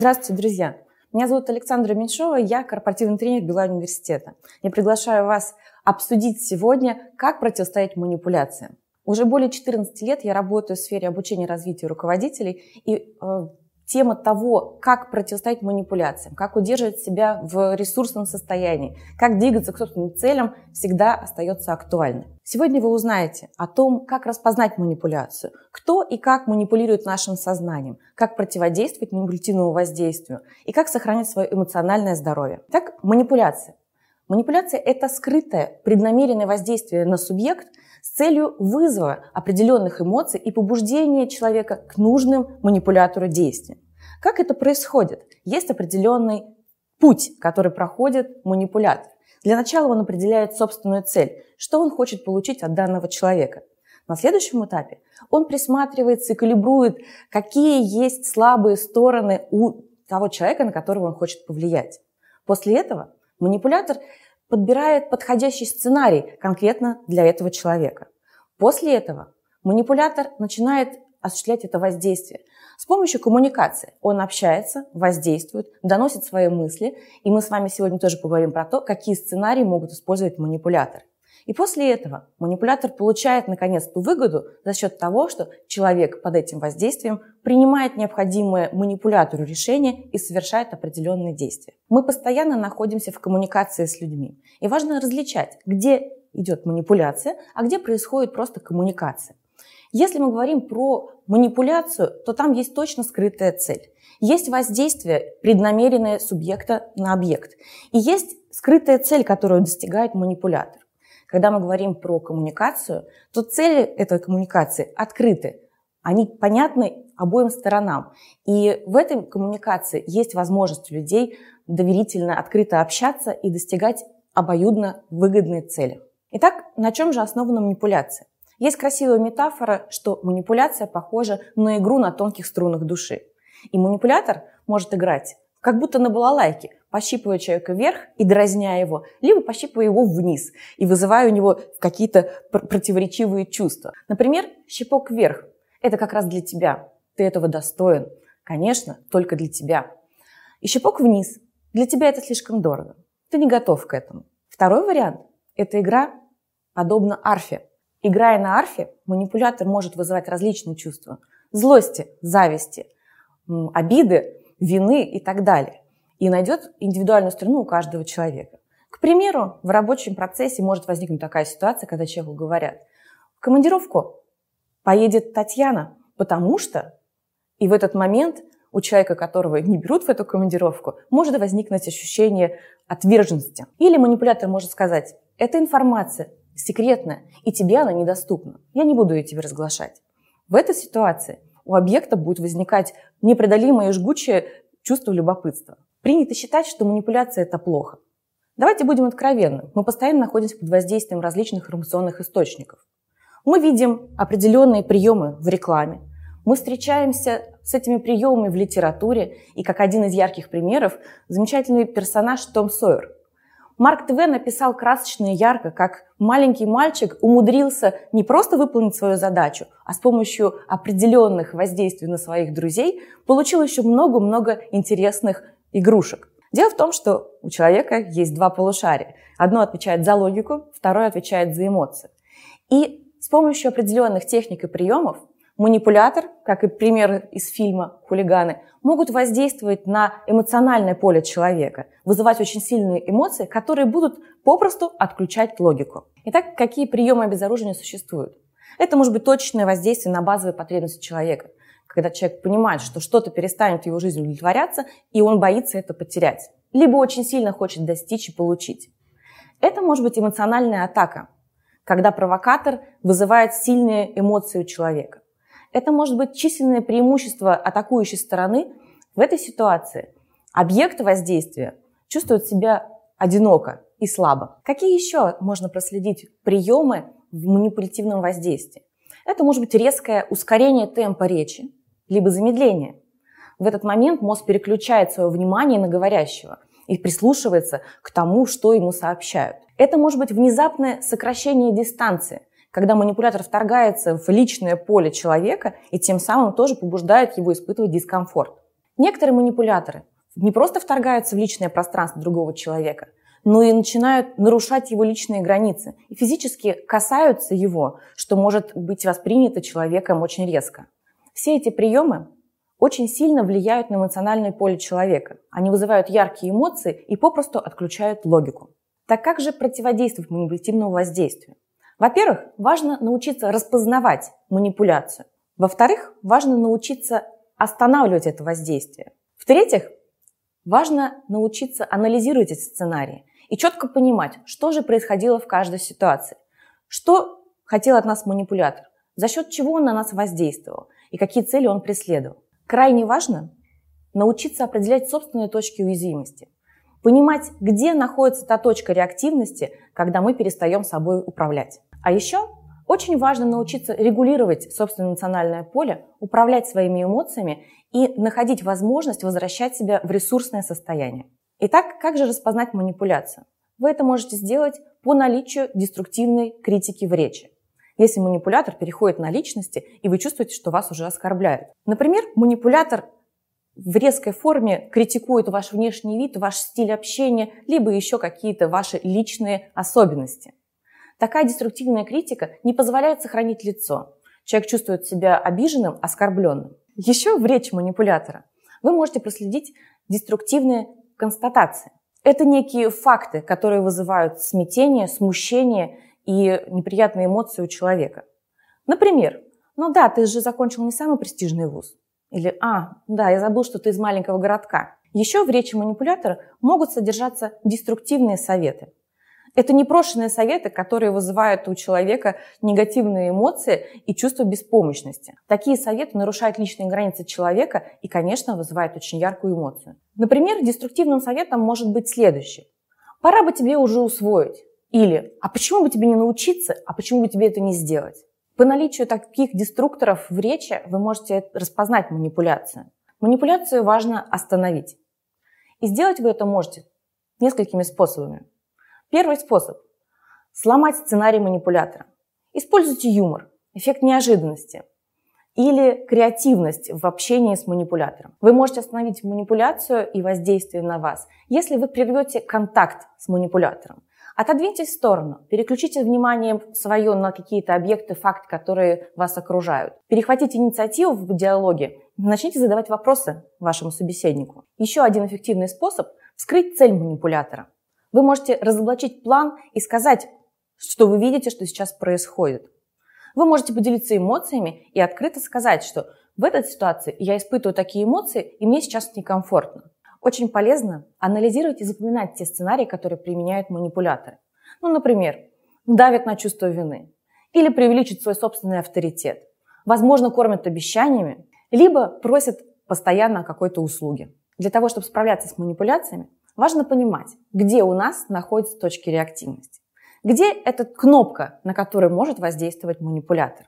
Здравствуйте, друзья! Меня зовут Александра Меньшова, я корпоративный тренер Билайн университета. Я приглашаю вас обсудить сегодня, как противостоять манипуляциям. Уже более 14 лет я работаю в сфере обучения и развития руководителей, и э, тема того, как противостоять манипуляциям, как удерживать себя в ресурсном состоянии, как двигаться к собственным целям, всегда остается актуальной. Сегодня вы узнаете о том, как распознать манипуляцию, кто и как манипулирует нашим сознанием, как противодействовать манипулятивному воздействию и как сохранять свое эмоциональное здоровье. Так, манипуляция. Манипуляция – это скрытое, преднамеренное воздействие на субъект с целью вызова определенных эмоций и побуждения человека к нужным манипулятору действиям. Как это происходит? Есть определенный путь, который проходит манипулятор. Для начала он определяет собственную цель, что он хочет получить от данного человека. На следующем этапе он присматривается и калибрует, какие есть слабые стороны у того человека, на которого он хочет повлиять. После этого Манипулятор подбирает подходящий сценарий конкретно для этого человека. После этого манипулятор начинает осуществлять это воздействие. С помощью коммуникации он общается, воздействует, доносит свои мысли, и мы с вами сегодня тоже поговорим про то, какие сценарии могут использовать манипуляторы. И после этого манипулятор получает, наконец, ту выгоду за счет того, что человек под этим воздействием принимает необходимое манипулятору решение и совершает определенные действия. Мы постоянно находимся в коммуникации с людьми. И важно различать, где идет манипуляция, а где происходит просто коммуникация. Если мы говорим про манипуляцию, то там есть точно скрытая цель. Есть воздействие, преднамеренное субъекта на объект. И есть скрытая цель, которую достигает манипулятор. Когда мы говорим про коммуникацию, то цели этой коммуникации открыты. Они понятны обоим сторонам. И в этой коммуникации есть возможность людей доверительно, открыто общаться и достигать обоюдно выгодной цели. Итак, на чем же основана манипуляция? Есть красивая метафора, что манипуляция похожа на игру на тонких струнах души. И манипулятор может играть как будто на балалайке, пощипывая человека вверх и дразня его, либо пощипывая его вниз и вызывая у него какие-то противоречивые чувства. Например, щипок вверх – это как раз для тебя, ты этого достоин. Конечно, только для тебя. И щипок вниз – для тебя это слишком дорого, ты не готов к этому. Второй вариант – это игра подобно арфе. Играя на арфе, манипулятор может вызывать различные чувства – злости, зависти, обиды, вины и так далее и найдет индивидуальную струну у каждого человека. К примеру, в рабочем процессе может возникнуть такая ситуация, когда человеку говорят, в командировку поедет Татьяна, потому что... И в этот момент у человека, которого не берут в эту командировку, может возникнуть ощущение отверженности. Или манипулятор может сказать, эта информация секретная, и тебе она недоступна. Я не буду ее тебе разглашать. В этой ситуации у объекта будет возникать непреодолимое и жгучее чувство любопытства. Принято считать, что манипуляция – это плохо. Давайте будем откровенны. Мы постоянно находимся под воздействием различных информационных источников. Мы видим определенные приемы в рекламе. Мы встречаемся с этими приемами в литературе. И как один из ярких примеров, замечательный персонаж Том Сойер. Марк Твен написал красочно и ярко, как маленький мальчик умудрился не просто выполнить свою задачу, а с помощью определенных воздействий на своих друзей получил еще много-много интересных игрушек. Дело в том, что у человека есть два полушария. Одно отвечает за логику, второе отвечает за эмоции. И с помощью определенных техник и приемов манипулятор, как и пример из фильма «Хулиганы», могут воздействовать на эмоциональное поле человека, вызывать очень сильные эмоции, которые будут попросту отключать логику. Итак, какие приемы обезоружения существуют? Это может быть точечное воздействие на базовые потребности человека когда человек понимает, что что-то перестанет в его жизни удовлетворяться, и он боится это потерять. Либо очень сильно хочет достичь и получить. Это может быть эмоциональная атака, когда провокатор вызывает сильные эмоции у человека. Это может быть численное преимущество атакующей стороны. В этой ситуации объект воздействия чувствует себя одиноко и слабо. Какие еще можно проследить приемы в манипулятивном воздействии? Это может быть резкое ускорение темпа речи, либо замедление. В этот момент мозг переключает свое внимание на говорящего и прислушивается к тому, что ему сообщают. Это может быть внезапное сокращение дистанции, когда манипулятор вторгается в личное поле человека и тем самым тоже побуждает его испытывать дискомфорт. Некоторые манипуляторы не просто вторгаются в личное пространство другого человека, но и начинают нарушать его личные границы и физически касаются его, что может быть воспринято человеком очень резко. Все эти приемы очень сильно влияют на эмоциональное поле человека. Они вызывают яркие эмоции и попросту отключают логику. Так как же противодействовать манипулятивному воздействию? Во-первых, важно научиться распознавать манипуляцию. Во-вторых, важно научиться останавливать это воздействие. В-третьих, важно научиться анализировать эти сценарии и четко понимать, что же происходило в каждой ситуации. Что хотел от нас манипулятор, за счет чего он на нас воздействовал и какие цели он преследовал. Крайне важно научиться определять собственные точки уязвимости, понимать, где находится та точка реактивности, когда мы перестаем собой управлять. А еще очень важно научиться регулировать собственное национальное поле, управлять своими эмоциями и находить возможность возвращать себя в ресурсное состояние. Итак, как же распознать манипуляцию? Вы это можете сделать по наличию деструктивной критики в речи если манипулятор переходит на личности, и вы чувствуете, что вас уже оскорбляют. Например, манипулятор в резкой форме критикует ваш внешний вид, ваш стиль общения, либо еще какие-то ваши личные особенности. Такая деструктивная критика не позволяет сохранить лицо. Человек чувствует себя обиженным, оскорбленным. Еще в речи манипулятора вы можете проследить деструктивные констатации. Это некие факты, которые вызывают смятение, смущение и неприятные эмоции у человека. Например, ну да, ты же закончил не самый престижный вуз. Или, а, да, я забыл, что ты из маленького городка. Еще в речи манипулятора могут содержаться деструктивные советы. Это непрошенные советы, которые вызывают у человека негативные эмоции и чувство беспомощности. Такие советы нарушают личные границы человека и, конечно, вызывают очень яркую эмоцию. Например, деструктивным советом может быть следующий. Пора бы тебе уже усвоить. Или «А почему бы тебе не научиться, а почему бы тебе это не сделать?» По наличию таких деструкторов в речи вы можете распознать манипуляцию. Манипуляцию важно остановить. И сделать вы это можете несколькими способами. Первый способ – сломать сценарий манипулятора. Используйте юмор, эффект неожиданности или креативность в общении с манипулятором. Вы можете остановить манипуляцию и воздействие на вас, если вы прервете контакт с манипулятором. Отодвиньтесь в сторону, переключите внимание свое на какие-то объекты, факты, которые вас окружают. Перехватите инициативу в диалоге, начните задавать вопросы вашему собеседнику. Еще один эффективный способ – вскрыть цель манипулятора. Вы можете разоблачить план и сказать, что вы видите, что сейчас происходит. Вы можете поделиться эмоциями и открыто сказать, что в этой ситуации я испытываю такие эмоции, и мне сейчас некомфортно. Очень полезно анализировать и запоминать те сценарии, которые применяют манипуляторы. Ну, например, давят на чувство вины или преувеличат свой собственный авторитет. Возможно, кормят обещаниями, либо просят постоянно какой-то услуги. Для того, чтобы справляться с манипуляциями, важно понимать, где у нас находятся точки реактивности. Где эта кнопка, на которую может воздействовать манипулятор.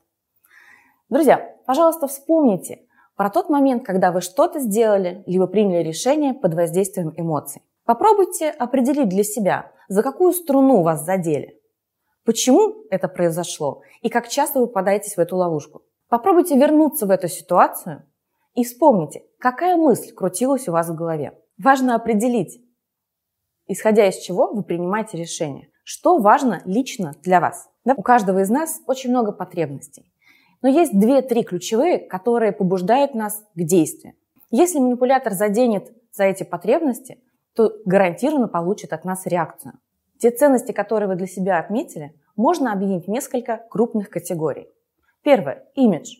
Друзья, пожалуйста, вспомните, про тот момент, когда вы что-то сделали, либо приняли решение под воздействием эмоций. Попробуйте определить для себя, за какую струну вас задели. Почему это произошло и как часто вы попадаетесь в эту ловушку. Попробуйте вернуться в эту ситуацию и вспомните, какая мысль крутилась у вас в голове. Важно определить, исходя из чего вы принимаете решение. Что важно лично для вас? Да? У каждого из нас очень много потребностей. Но есть две-три ключевые, которые побуждают нас к действию. Если манипулятор заденет за эти потребности, то гарантированно получит от нас реакцию. Те ценности, которые вы для себя отметили, можно объединить в несколько крупных категорий. Первое – имидж.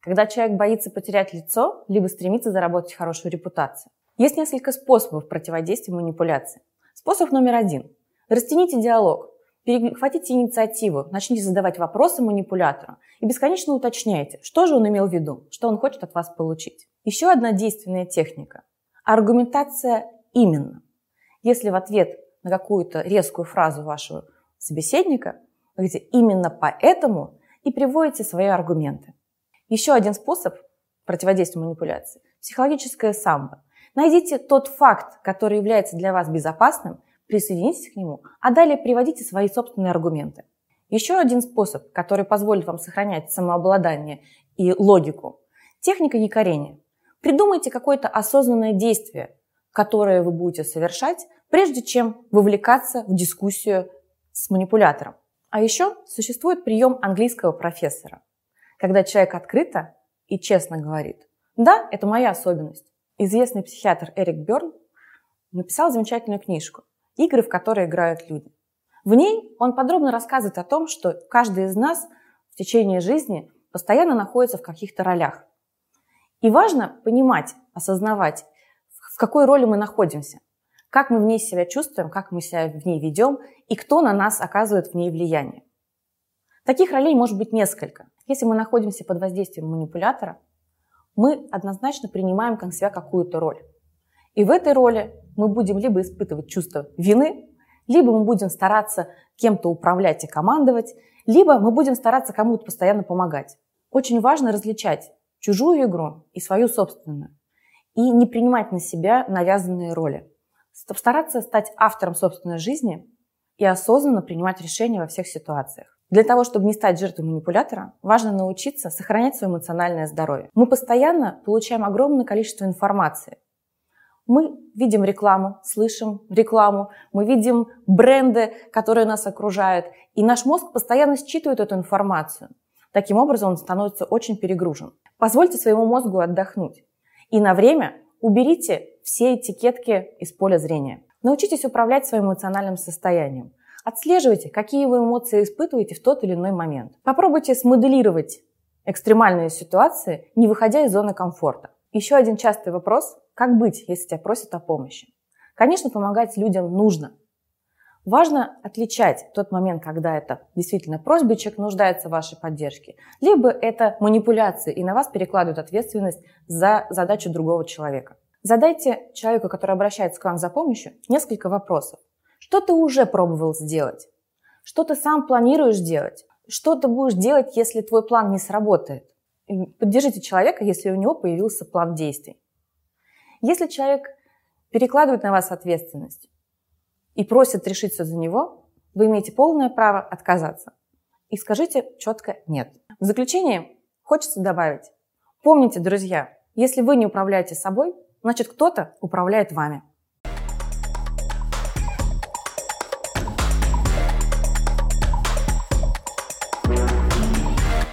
Когда человек боится потерять лицо, либо стремится заработать хорошую репутацию. Есть несколько способов противодействия манипуляции. Способ номер один. Растяните диалог. Перехватите инициативу, начните задавать вопросы манипулятору и бесконечно уточняйте, что же он имел в виду, что он хочет от вас получить. Еще одна действенная техника – аргументация именно. Если в ответ на какую-то резкую фразу вашего собеседника вы говорите «именно поэтому» и приводите свои аргументы. Еще один способ противодействия манипуляции – психологическое самбо. Найдите тот факт, который является для вас безопасным – присоединитесь к нему, а далее приводите свои собственные аргументы. Еще один способ, который позволит вам сохранять самообладание и логику – техника якорения. Придумайте какое-то осознанное действие, которое вы будете совершать, прежде чем вовлекаться в дискуссию с манипулятором. А еще существует прием английского профессора, когда человек открыто и честно говорит, да, это моя особенность. Известный психиатр Эрик Берн написал замечательную книжку «Игры, в которые играют люди». В ней он подробно рассказывает о том, что каждый из нас в течение жизни постоянно находится в каких-то ролях. И важно понимать, осознавать, в какой роли мы находимся, как мы в ней себя чувствуем, как мы себя в ней ведем и кто на нас оказывает в ней влияние. Таких ролей может быть несколько. Если мы находимся под воздействием манипулятора, мы однозначно принимаем как себя какую-то роль. И в этой роли мы будем либо испытывать чувство вины, либо мы будем стараться кем-то управлять и командовать, либо мы будем стараться кому-то постоянно помогать. Очень важно различать чужую игру и свою собственную. И не принимать на себя навязанные роли. Стараться стать автором собственной жизни и осознанно принимать решения во всех ситуациях. Для того, чтобы не стать жертвой манипулятора, важно научиться сохранять свое эмоциональное здоровье. Мы постоянно получаем огромное количество информации. Мы видим рекламу, слышим рекламу, мы видим бренды, которые нас окружают, и наш мозг постоянно считывает эту информацию. Таким образом, он становится очень перегружен. Позвольте своему мозгу отдохнуть. И на время уберите все этикетки из поля зрения. Научитесь управлять своим эмоциональным состоянием. Отслеживайте, какие вы эмоции испытываете в тот или иной момент. Попробуйте смоделировать экстремальные ситуации, не выходя из зоны комфорта. Еще один частый вопрос – как быть, если тебя просят о помощи? Конечно, помогать людям нужно. Важно отличать тот момент, когда это действительно просьба, человек нуждается в вашей поддержке, либо это манипуляции, и на вас перекладывают ответственность за задачу другого человека. Задайте человеку, который обращается к вам за помощью, несколько вопросов. Что ты уже пробовал сделать? Что ты сам планируешь делать? Что ты будешь делать, если твой план не сработает? Поддержите человека, если у него появился план действий. Если человек перекладывает на вас ответственность и просит решиться за него, вы имеете полное право отказаться. И скажите четко «нет». В заключение хочется добавить. Помните, друзья, если вы не управляете собой, значит кто-то управляет вами.